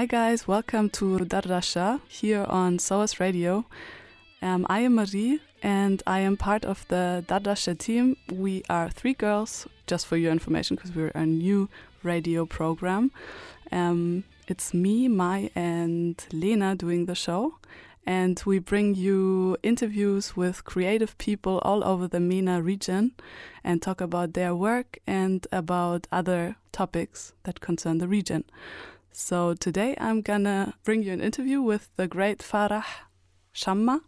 Hi guys, welcome to Dardasha here on SOAS Radio. Um, I am Marie and I am part of the Dardasha team. We are three girls, just for your information, because we're a new radio program. Um, it's me, Mai, and Lena doing the show. And we bring you interviews with creative people all over the MENA region and talk about their work and about other topics that concern the region. So today I'm gonna bring you an interview with the great Farah Chamma,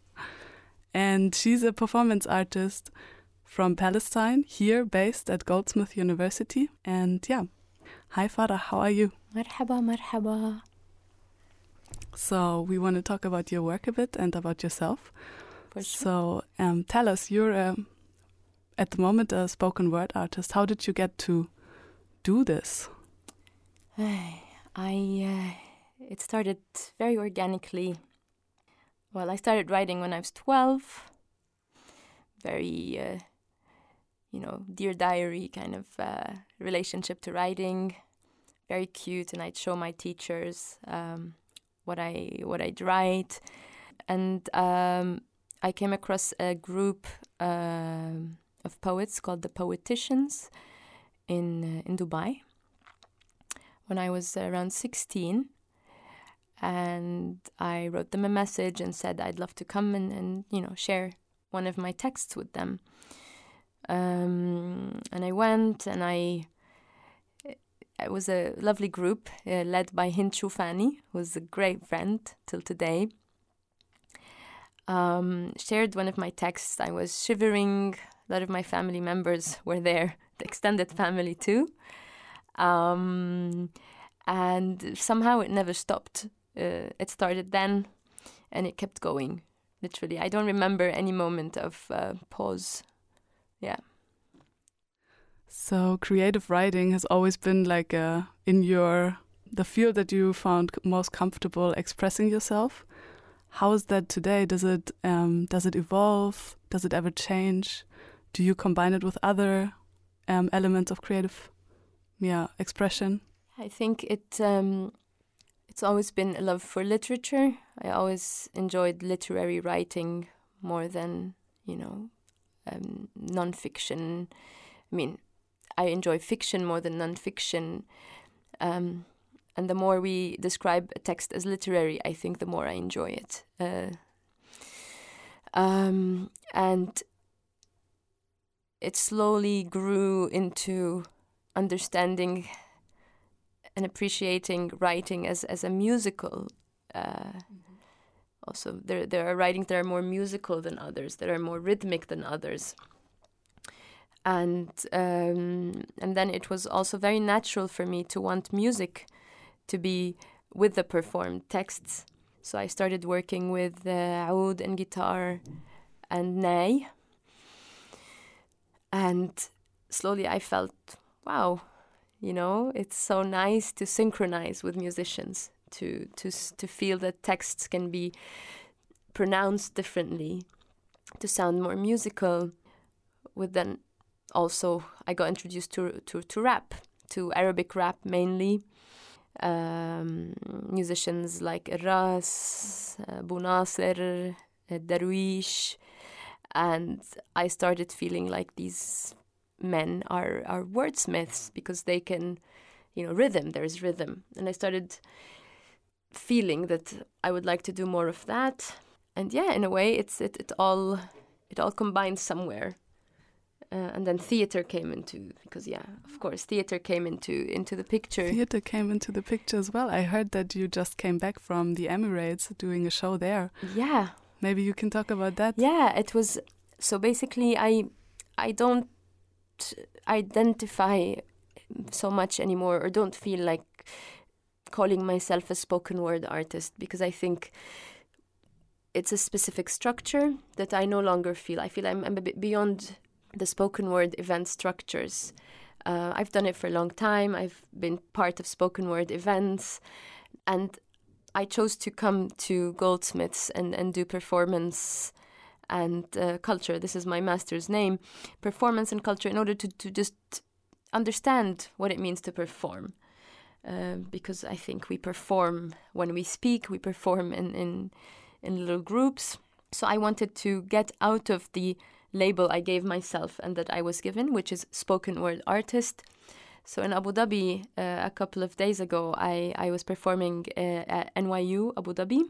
and she's a performance artist from Palestine, here based at Goldsmith University. And yeah, hi Farah, how are you? Marhaba, marhaba. So we want to talk about your work a bit and about yourself. Sure. So um, tell us, you're a, at the moment a spoken word artist. How did you get to do this? I uh, it started very organically. Well, I started writing when I was 12. Very uh, you know, dear diary kind of uh, relationship to writing. Very cute and I'd show my teachers um, what I what I'd write. And um, I came across a group um of poets called the Poeticians in uh, in Dubai when I was around 16. And I wrote them a message and said I'd love to come and, and you know share one of my texts with them. Um, and I went and I it was a lovely group uh, led by Hind Shoufani, who's a great friend till today. Um, shared one of my texts. I was shivering. A lot of my family members were there, the extended family too. Um, and somehow it never stopped. Uh, it started then and it kept going, literally. I don't remember any moment of uh, pause. Yeah. So creative writing has always been like a, in your the field that you found most comfortable expressing yourself. How is that today? Does it um, does it evolve? Does it ever change? Do you combine it with other um, elements of creative, yeah, expression? I think it um, it's always been a love for literature. I always enjoyed literary writing more than you know um, nonfiction. I mean, I enjoy fiction more than nonfiction. Um, and the more we describe a text as literary, I think the more I enjoy it. Uh, um, and it slowly grew into understanding and appreciating writing as, as a musical. Uh, Also, there there are writings that are more musical than others, that are more rhythmic than others and um, and then it was also very natural for me to want music to be with the performed texts. So I started working with uh, oud and guitar and ney, and slowly I felt, wow, you know, it's so nice to synchronize with musicians to to to feel that texts can be pronounced differently, to sound more musical. With then also I got introduced to to, to rap, to Arabic rap mainly. Um, musicians like Ras, uh, Bou Nasser, uh, Darwish, and I started feeling like these men are are wordsmiths because they can, you know, rhythm. There's rhythm, and I started feeling that I would like to do more of that. And yeah, in a way, it's it, it all it all combines somewhere uh, and then theater came into because yeah of course theater came into into the picture Theater came into the picture as well. I heard that you just came back from the Emirates doing a show there. yeah Maybe you can talk about that. yeah it was so basically i i don't identify so much anymore or don't feel like calling myself a spoken word artist because i think it's a specific structure that i no longer feel. I feel i'm, I'm a bit beyond the spoken word event structures. Uh, i've done it for a long time. I've been part of spoken word events and I chose to come to Goldsmiths and, and do performance and uh, culture. This is my master's name, performance and culture, in order to, to just understand what it means to perform. uh, because I think we perform when we speak, we perform in, in, in little groups. So I wanted to get out of the label I gave myself and that I was given, which is spoken word artist. So in Abu Dhabi, uh, a couple of days ago, I, I was performing uh, at NYU Abu Dhabi.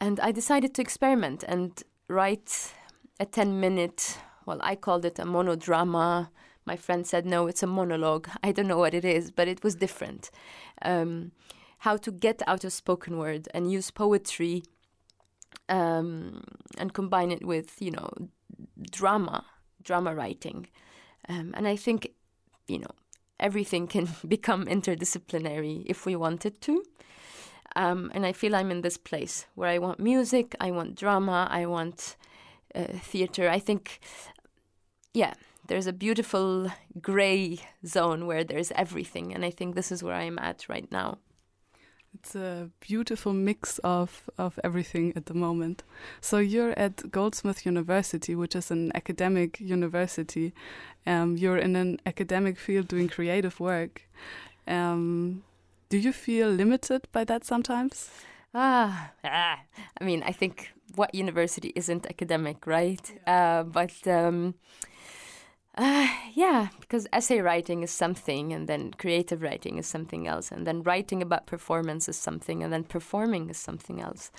And I decided to experiment and write a 10 minute, well, I called it a monodrama. My friend said, no, it's a monologue. I don't know what it is, but it was different. Um, how to get out of spoken word and use poetry um, and combine it with, you know, drama, drama writing. Um, and I think, you know, everything can become interdisciplinary if we wanted to. Um, and I feel I'm in this place where I want music, I want drama, I want uh, theater. I think, yeah, there's a beautiful gray zone where there's everything. And I think this is where I'm at right now. It's a beautiful mix of, of everything at the moment. So you're at Goldsmith University, which is an academic university. Um, you're in an academic field doing creative work. Um, do you feel limited by that sometimes? Ah, ah, I mean, I think what university isn't academic, right? Yeah. Uh, but um, uh, yeah, because essay writing is something, and then creative writing is something else, and then writing about performance is something, and then performing is something else.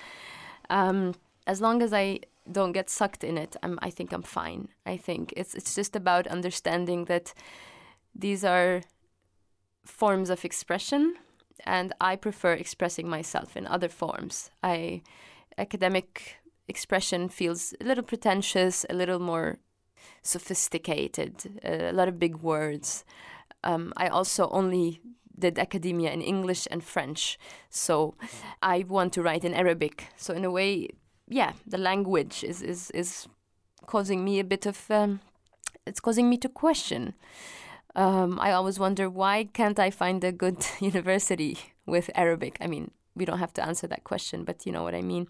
Um, as long as I don't get sucked in it, I'm, I think I'm fine. I think it's it's just about understanding that these are forms of expression, and I prefer expressing myself in other forms. I academic expression feels a little pretentious, a little more sophisticated, a lot of big words. Um, I also only did academia in English and French, so I want to write in Arabic. So in a way, yeah, the language is is is causing me a bit of um, it's causing me to question. Um, I always wonder why can't I find a good university with Arabic? I mean, we don't have to answer that question, but you know what I mean.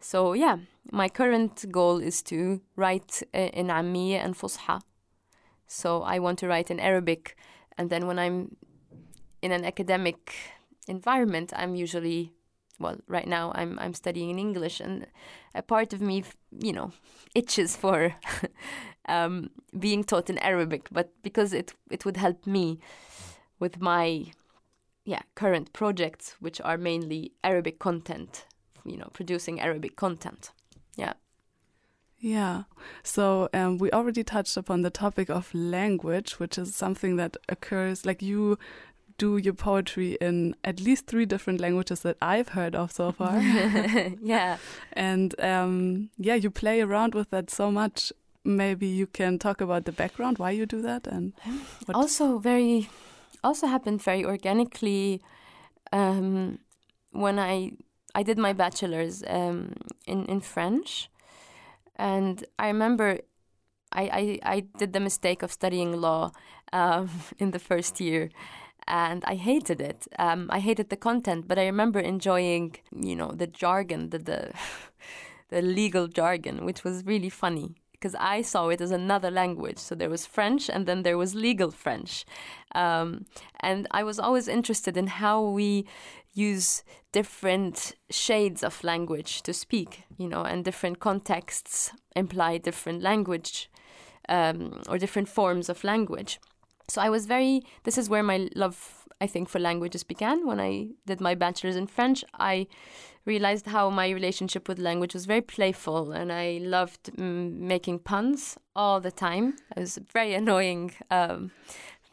So yeah, my current goal is to write in Ammiya and Fusha. So I want to write in Arabic, and then when I'm in an academic environment, I'm usually well, right now I'm I'm studying in English, and a part of me, you know, itches for um, being taught in Arabic, but because it it would help me with my yeah current projects, which are mainly Arabic content, you know producing Arabic content. Yeah. Yeah. So um, we already touched upon the topic of language, which is something that occurs like you do your poetry in at least three different languages that I've heard of so far. yeah. And um, yeah, you play around with that so much. Maybe you can talk about the background, why you do that, and also very, also happened very organically um, when I I did my bachelor's um, in in French, and I remember I, I, I did the mistake of studying law um, in the first year, and I hated it. Um, I hated the content, but I remember enjoying you know the jargon, the the, the legal jargon, which was really funny because I saw it as another language. So there was French and then there was legal French. Um, and I was always interested in how we use different shades of language to speak, you know, and different contexts imply different language um, or different forms of language. So I was very, this is where my love, I think, for languages began. When I did my bachelor's in French, I realized how my relationship with language was very playful and I loved mm, making puns all the time. I was a very annoying um,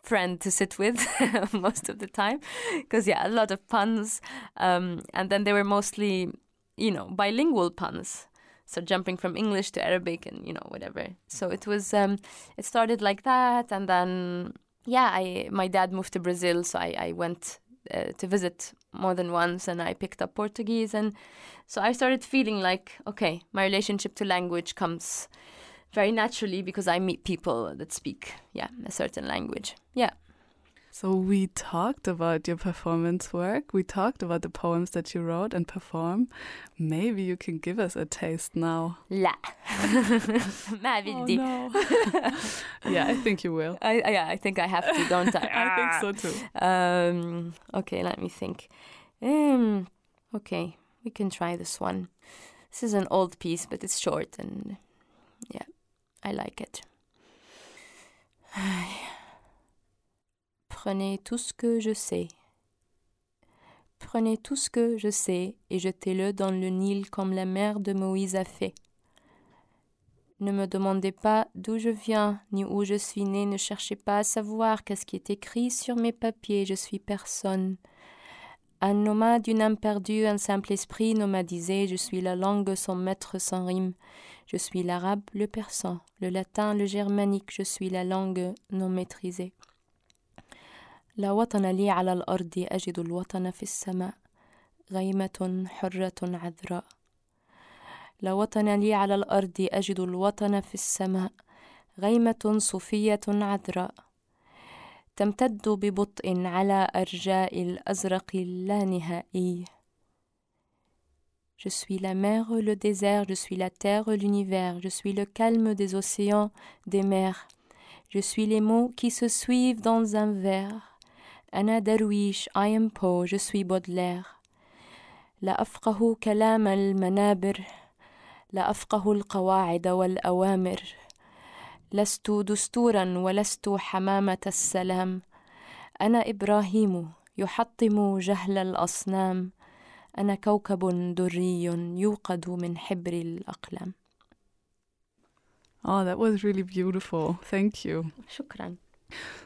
friend to sit with most of the time because, yeah, a lot of puns. Um, and then they were mostly, you know, bilingual puns. So jumping from English to Arabic and, you know, whatever. So it was, um, it started like that. And then, yeah, I my dad moved to Brazil. So I, I went uh, to visit more than once and I picked up Portuguese. And so I started feeling like, okay, my relationship to language comes very naturally because I meet people that speak, yeah, a certain language. Yeah. So we talked about your performance work. We talked about the poems that you wrote and perform. Maybe you can give us a taste now. La. Mä oh, no. yeah, I think you will. I, yeah, I think I have to, don't I? I think so too. Um, okay, let me think. Um, okay, we can try this one. This is an old piece, but it's short and yeah, I like it. Prenez tout ce que je sais. Prenez tout ce que je sais et jetez-le dans le Nil comme la mère de Moïse a fait. Ne me demandez pas d'où je viens ni où je suis né, ne cherchez pas à savoir qu'est-ce qui est écrit sur mes papiers, je suis personne. Un nomade, une âme perdue, un simple esprit nomadisé, je suis la langue sans maître, sans rime. Je suis l'arabe, le persan, le latin, le germanique, je suis la langue non maîtrisée. لا وطن لي على الأرض أجد الوطن في السماء غيمة حرة عذراء لا وطن لي على الأرض أجد الوطن في السماء غيمة صوفية عذراء تمتد ببطء على أرجاء الأزرق اللانهائي Je suis la mer, le désert, je suis la terre, l'univers, je suis le calme des océans, des mers. Je suis les mots qui se suivent dans un vers. أنا درويش I am Poe, je suis Baudelaire. لا أفقه كلام المنابر لا أفقه القواعد والأوامر لست دستورا ولست حمامة السلام أنا إبراهيم يحطم جهل الأصنام أنا كوكب دري يوقد من حبر الأقلام Oh, that was really beautiful. Thank you. شكرا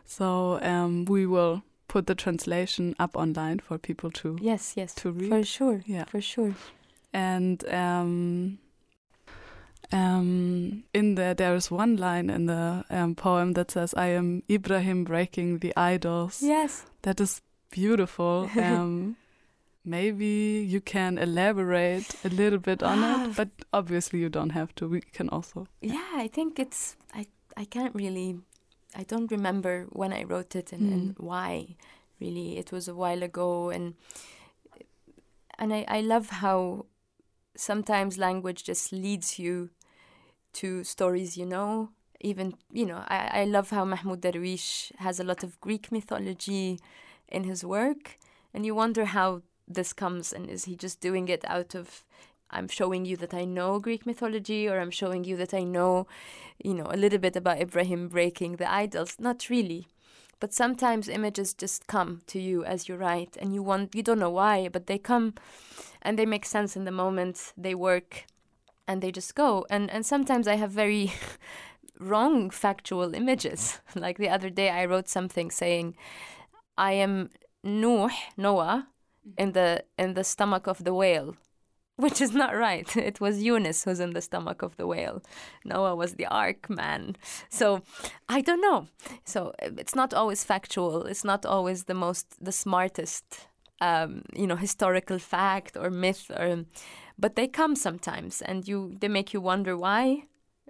So um, we will put the translation up online for people to Yes, yes, to read. for sure, Yeah. for sure. And um, um, in there, there is one line in the um, poem that says, "I am Ibrahim breaking the idols." Yes. That is beautiful. Um, maybe you can elaborate a little bit on it, but obviously you don't have to. We can also. Yeah, I think it's I I can't really I don't remember when I wrote it and, and mm. why really. It was a while ago and and I, I love how sometimes language just leads you to stories you know? Even you know I, I love how Mahmoud Darwish has a lot of Greek mythology in his work and you wonder how this comes and is he just doing it out of I'm showing you that I know Greek mythology or I'm showing you that I know, you know, a little bit about Ibrahim breaking the idols. Not really. But sometimes images just come to you as you write and you want you don't know why, but they come and they make sense in the moment, they work and they just go. And and sometimes I have very wrong factual images. like the other day I wrote something saying I am Noah, in the in the stomach of the whale which is not right. It was Yunus who's in the stomach of the whale. Noah was the ark man. So I don't know. So it's not always factual. It's not always the most, the smartest, um, you know, historical fact or myth, or, but they come sometimes, and you they make you wonder why.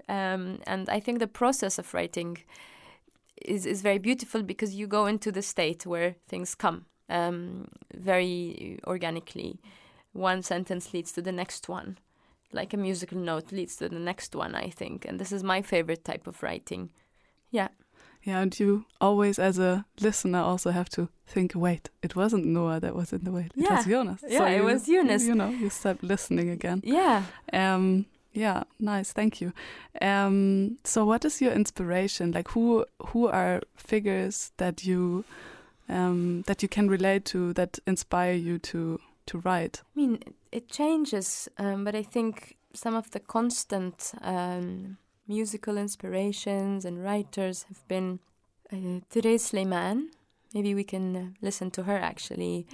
Um, and I think the process of writing is is very beautiful because you go into the state where things come um, very organically one sentence leads to the next one like a musical note leads to the next one i think and this is my favorite type of writing yeah Yeah, and you always, as a listener, also have to think. Wait, it wasn't Noah that was in the whale. It was Yeah. Jonas. Yeah, it you, was Jonas. You know, you start listening again. yeah Um, yeah, nice. Thank you. Um, so, what is your inspiration? Like, who who are figures that you um, that you can relate to that inspire you to to write? i mean it, changes um, but i think some of the constant um, musical inspirations and writers have been uh, Therese Sleiman maybe we can uh, listen to her actually.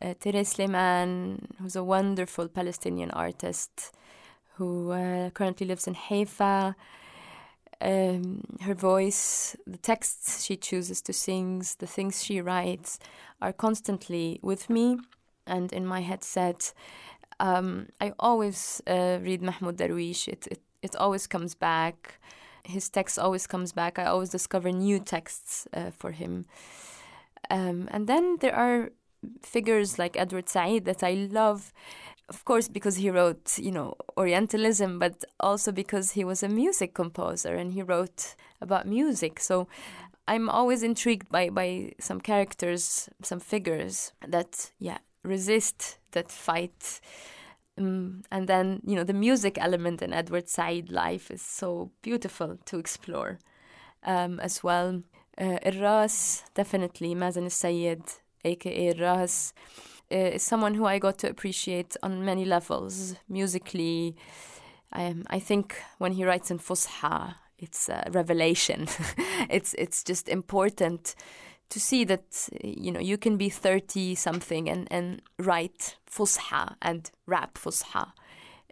Uh, Therese Sleiman who's a wonderful Palestinian artist who uh, currently lives in Haifa. Um, her voice, the texts she chooses to sing, the things she writes are constantly with me and in my headset. Um, I always uh, read Mahmoud Darwish. It, it it always comes back. His text always comes back. I always discover new texts uh, for him. Um, and then there are figures like Edward Said that I love, of course, because he wrote, you know, Orientalism, but also because he was a music composer and he wrote about music. So I'm always intrigued by, by some characters, some figures that, yeah, resist, that fight. Um, and then, you know, the music element in Edward Said life is so beautiful to explore um, as well. Uh, definitely, Mazen Sayed, aka Irras, uh, is someone who I got to appreciate on many levels. Musically, um, I think when he writes in Fusha, it's a revelation. it's it's just important to see that you know you can be 30 something and and write fusha and rap fusha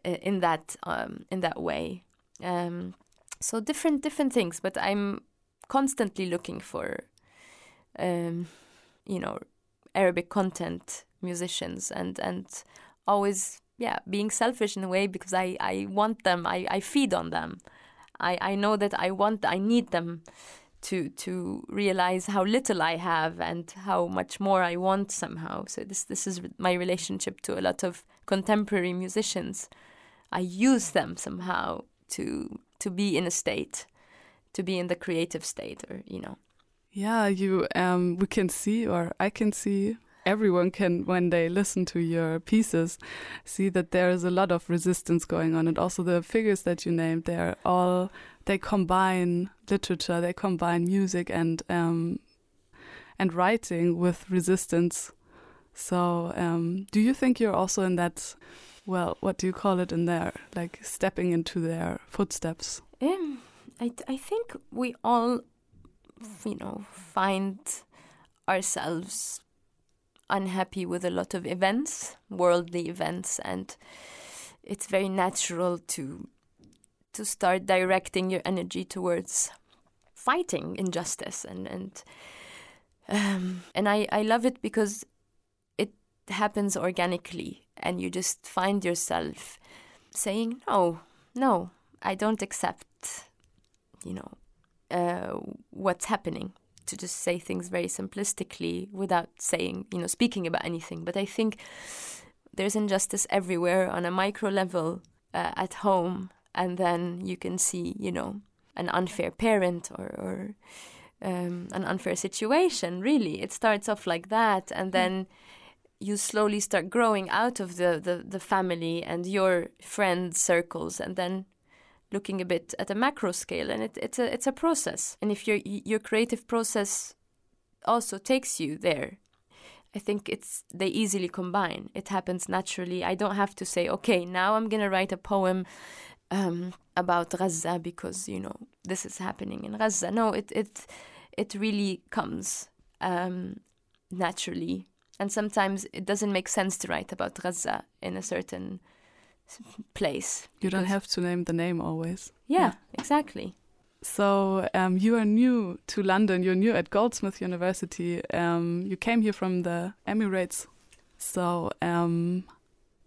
uh, in that um, in that way. Um, so different different things but i'm constantly looking for um, you know arabic content musicians and and always yeah being selfish in a way because i i want them i i feed on them. I, I know that I want, I need them to to realize how little I have and how much more I want somehow. So this this is my relationship to a lot of contemporary musicians. I use them somehow to to be in a state, to be in the creative state, or you know. Yeah, you um, we can see, or I can see everyone can, when they listen to your pieces, see that there is a lot of resistance going on. And also the figures that you named, they're all, they combine literature, they combine music and, um, and writing with resistance. So, um, do you think you're also in that, well, what do you call it in there, like stepping into their footsteps? Um, I, I think we all, you know, find ourselves unhappy with a lot of events, worldly events, and it's very natural to to start directing your energy towards fighting injustice and and um, and I, I love it because it happens organically and you just find yourself saying no no I don't accept you know uh, what's happening to just say things very simplistically without saying, you know, speaking about anything. But I think there's injustice everywhere on a micro level uh, at home, and then you can see, you know, an unfair parent or, or um, an unfair situation. Really, it starts off like that, and then. You slowly start growing out of the, the, the family and your friend circles, and then looking a bit at a macro scale and it, it's a it's a process. And if your your creative process also takes you there i think it's they easily combine. It happens naturally. I don't have to say okay now i'm to write a poem um, about Gaza because you know this is happening in Gaza. No it it it really comes um, naturally. And sometimes it doesn't make sense to write about Gaza in a certain place. You don't have to name the name always. Yeah, yeah. exactly. So um, you are new to London. You're new at Goldsmith University. Um, you came here from the Emirates. So um,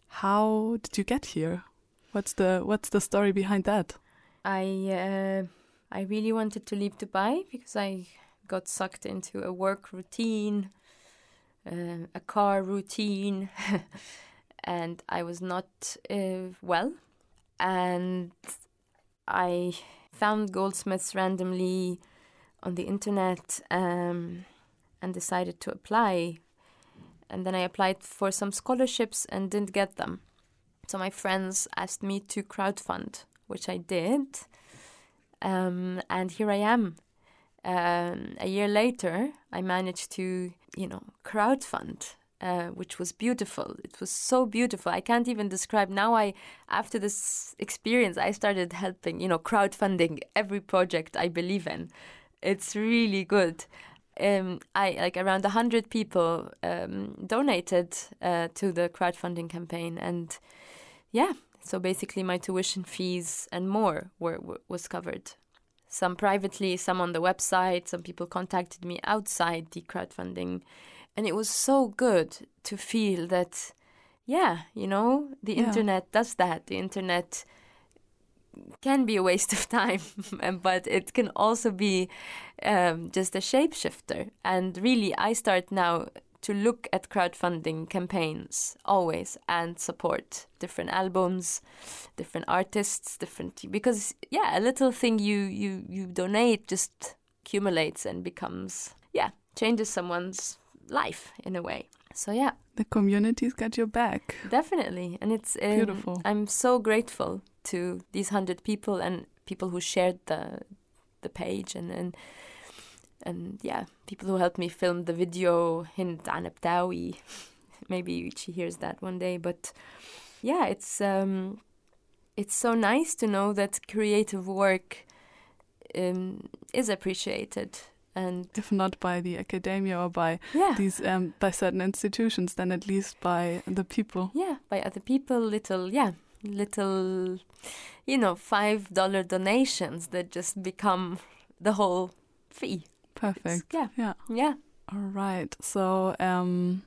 how did you get here? What's the What's the story behind that? I uh, I really wanted to leave Dubai because I got sucked into a work routine, uh, a car routine. and I was not uh, well. And I found goldsmiths randomly on the internet um, and decided to apply. And then I applied for some scholarships and didn't get them. So my friends asked me to crowdfund, which I did. Um, and here I am. Um, a year later, I managed to, you know, crowdfund uh, which was beautiful. It was so beautiful. I can't even describe. Now, I after this experience, I started helping, you know, crowdfunding every project I believe in. It's really good. Um, I like around hundred people um, donated uh, to the crowdfunding campaign, and yeah, so basically my tuition fees and more were, were was covered. Some privately, some on the website. Some people contacted me outside the crowdfunding and it was so good to feel that yeah you know the yeah. internet does that the internet can be a waste of time, but it can also be um, just a shapeshifter. And really, I start now to look at crowdfunding campaigns always and support different albums, different artists, different because yeah, a little thing you you you donate just accumulates and becomes yeah changes someone's life in a way. So yeah, the community's got your back. Definitely, and it's um, beautiful. I'm so grateful to these hundred people and people who shared the the page and and and yeah, people who helped me film the video, Hind Anabdawi. Maybe she hears that one day, but yeah, it's um, it's so nice to know that creative work um, is appreciated and if not by the academia or by yeah. these um, by certain institutions then at least by the people. Yeah by other people little yeah little you know five dollar donations that just become the whole fee. Perfect. it's, yeah. Yeah. Yeah. All right. So um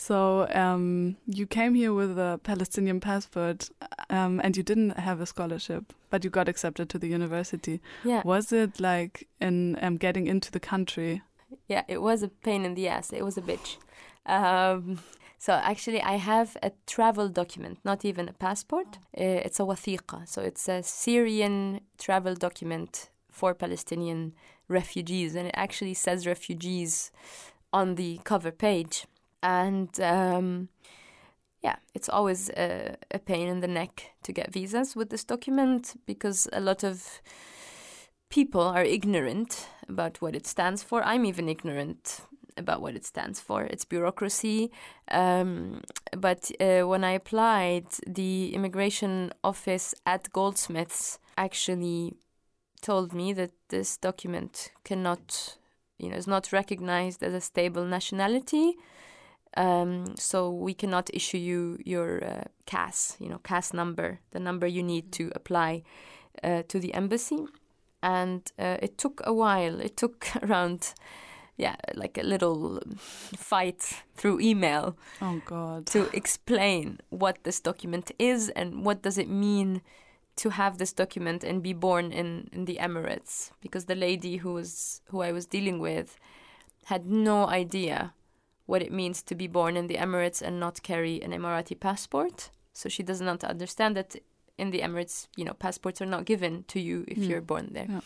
so um, you came here with a Palestinian passport, um, and you didn't have a scholarship, but you got accepted to the university. Yeah. Was it like in um, getting into the country? Yeah, it was a pain in the ass. It was a bitch. Um, so actually, I have a travel document, not even a passport. Uh, it's a wathiqa, so it's a Syrian travel document for Palestinian refugees, and it actually says refugees on the cover page and um, yeah, it's always a, a, pain in the neck to get visas with this document because a lot of people are ignorant about what it stands for. I'm even ignorant about what it stands for. It's bureaucracy. Um, but uh, when I applied, the immigration office at Goldsmiths actually told me that this document cannot, you know, is not recognized as a stable nationality. Um, so we cannot issue you your uh, CAS, you know, CAS number, the number you need to apply uh, to the embassy. And uh, it took a while. It took around, yeah, like a little fight through email. Oh God! To explain what this document is and what does it mean to have this document and be born in, in the Emirates, because the lady who was who I was dealing with had no idea what it means to be born in the Emirates and not carry an Emirati passport. So she does not understand that in the Emirates, you know, passports are not given to you if mm. you're born there. Yeah.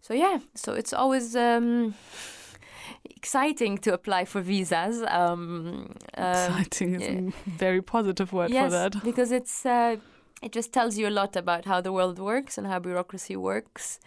So yeah, so it's always um, exciting to apply for visas. Um, exciting is a very positive word yes, for that. because it's uh, it just tells you a lot about how the world works and how bureaucracy works,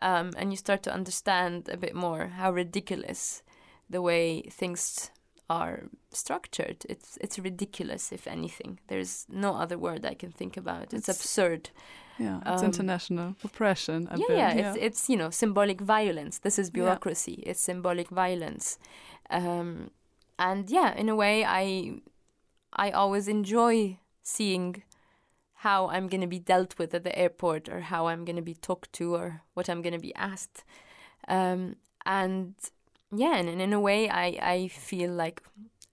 um, and you start to understand a bit more how ridiculous the way things are structured. It's it's ridiculous, if anything. There's no other word I can think about. It's, it's absurd. Yeah, it's um, international oppression. yeah, yeah, yeah, it's it's you know symbolic violence. This is bureaucracy. Yeah. It's symbolic violence, um, and yeah, in a way, I I always enjoy seeing how I'm going to be dealt with at the airport, or how I'm going to be talked to, or what I'm going to be asked, um, and yeah, and, and in a way, I I feel like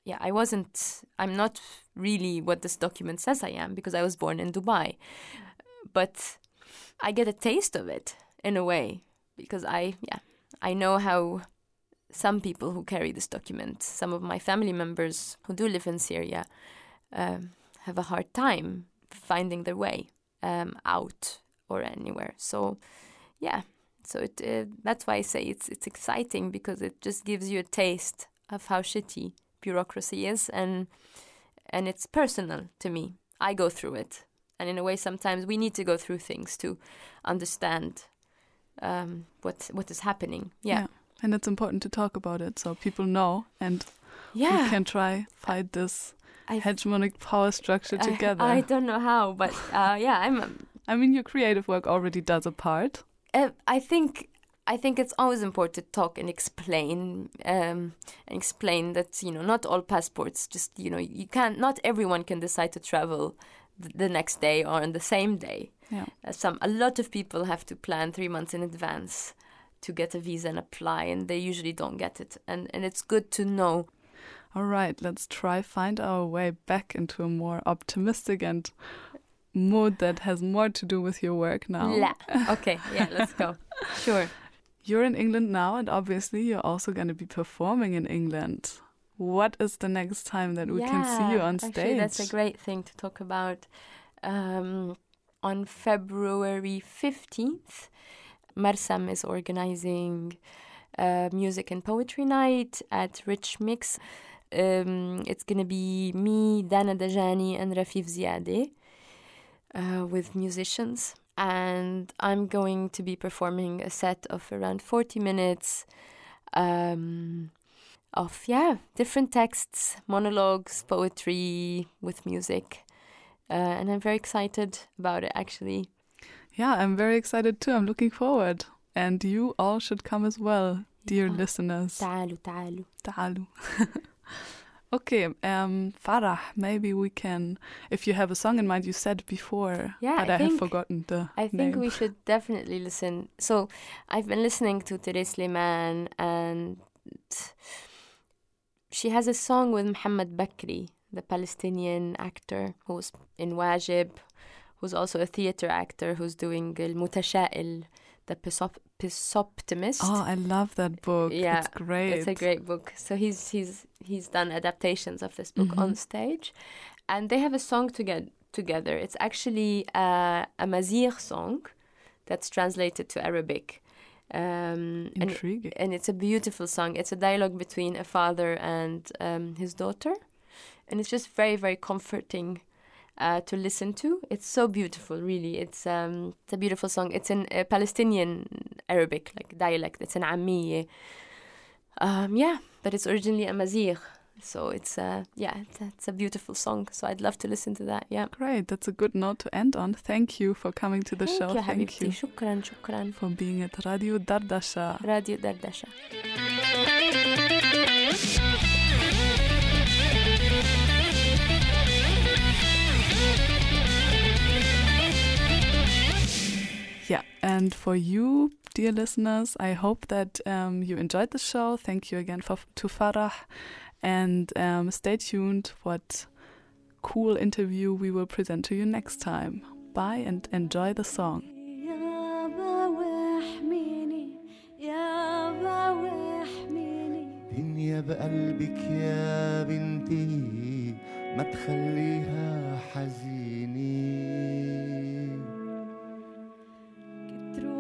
yeah, I wasn't. I'm not really what this document says I am because I was born in Dubai, but I get a taste of it in a way because I yeah I know how some people who carry this document, some of my family members who do live in Syria, um, have a hard time finding their way um, out or anywhere. So yeah, so it uh, that's why I say it's it's exciting because it just gives you a taste of how shitty bureaucracy is, and and it's personal to me. I go through it, and in a way, sometimes we need to go through things to understand um, what what is happening. Yeah. yeah. and it's important to talk about it so people know, and yeah. we can try fight this I, hegemonic power structure together. I, I don't know how, but uh, yeah, I'm. I mean, your creative work already does a part. Uh, I think I think it's always important to talk and explain um, and explain that you know not all passports just you know you can't not everyone can decide to travel the next day or on the same day. Yeah. Uh, some a lot of people have to plan three months in advance to get a visa and apply, and they usually don't get it. And and it's good to know. All right, let's try find our way back into a more optimistic and mood that has more to do with your work now. لا. Okay, yeah, let's go. Sure. You're in England now, and obviously, you're also going to be performing in England. What is the next time that we can see you on stage? Actually, that's a great thing to talk about. Um, on February 15th, Marsm is organizing a music and poetry night at Rich Mix. Um, it's going to be me, Dana Dajani, and Rafeef Ziadah uh, with musicians. And I'm going to be performing a set of around 40 minutes um, of, yeah, different texts, monologues, poetry with music. Uh, and I'm very excited about it, actually. Yeah, I'm very excited too. I'm looking forward. And you all should come as well, dear Yeah. listeners. تعالوا تعالوا. Ta'alu. okay, um, Farah, maybe we can, if you have a song in mind, you said before, Yeah, but I I, have forgotten the I think name. we should definitely listen. So I've been listening to Therese Sleiman and she has a song with Muhammad Bakri, the Palestinian actor who's in Wajib, who's also a theater actor who's doing El Mutasha'il, the Pessoptimist. Oh, I love that book. Yeah, it's great. It's a great book. So he's he's he's done adaptations of this book on Mhm. stage, and they have a song together. Together, it's actually a, a Mazir song that's translated to Arabic, um, and and it's a beautiful song. It's a dialogue between a father and um, his daughter, and it's just very very comforting uh, to listen to. It's so beautiful, really. It's um, it's a beautiful song. It's in uh, Palestinian Arabic like dialect. It's in Amiye, Um, yeah, but it's originally a mazir. So it's uh, yeah, it's, it's a beautiful song. So I'd love to listen to that. Yeah. Great. That's a good note to end on. Thank you for coming to the Thank show. You, Thank you. Shukran, shukran. For being at Radio Dardasha. Radio Dardasha. and for you, dear listeners, I hope that um, you enjoyed the show. Thank you again for, to Farah, and um, stay tuned. What cool interview we will present to you next time. Bye and enjoy the song. يابا واحميني يابا واحميني دنيا بقلبك يا بنتي ما تخليها حزيني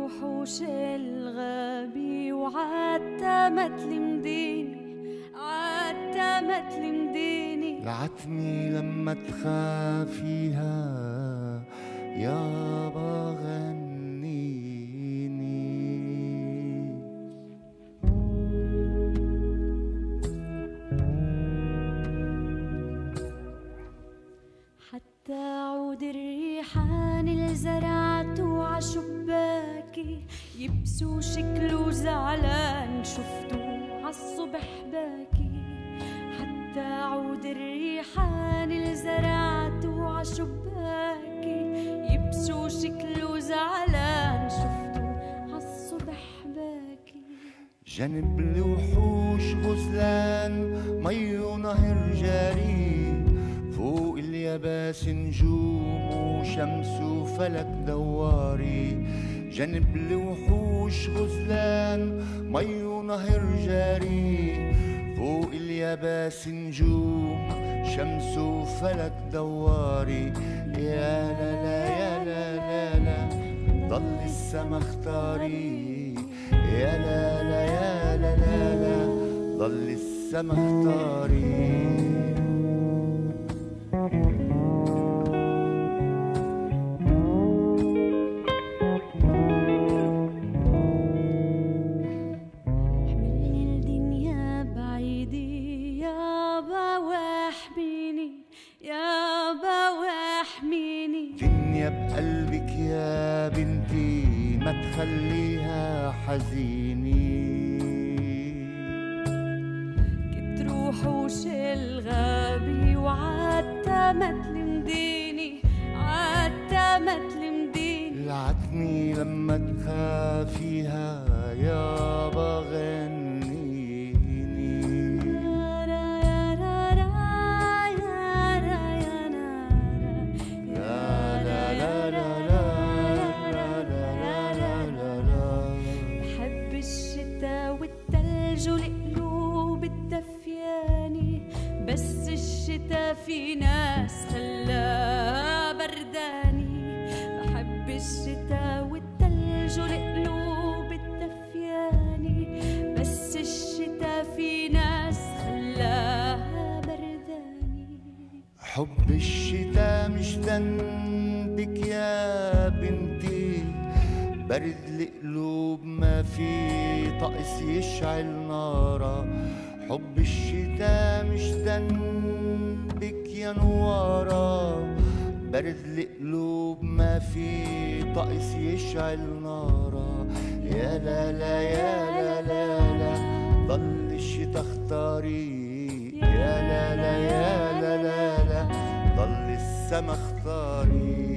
وحوش الغبي وعتمت مديني عتمت لمديني. لعتني لما تخافيها يا بغني يبسو شكله زعلان. شفته عالصبح باكي حتى عود الريحان اللي عشباكي يبسو شكله زعلان. شفته عالصبح باكي. جنب الوحوش غزلان مي ونهر جاري فوق اليابس نجوم وشمس وفلك دواري. جنب الوحوش غزلان مي ونهر جاري. فوق اليابس نجوم شمس وفلك دواري. يا لا لا يا لا لا لا ضل السما اختاري. يا لا لا يا لا لا لا ضل السما اختاري. السما اختاري.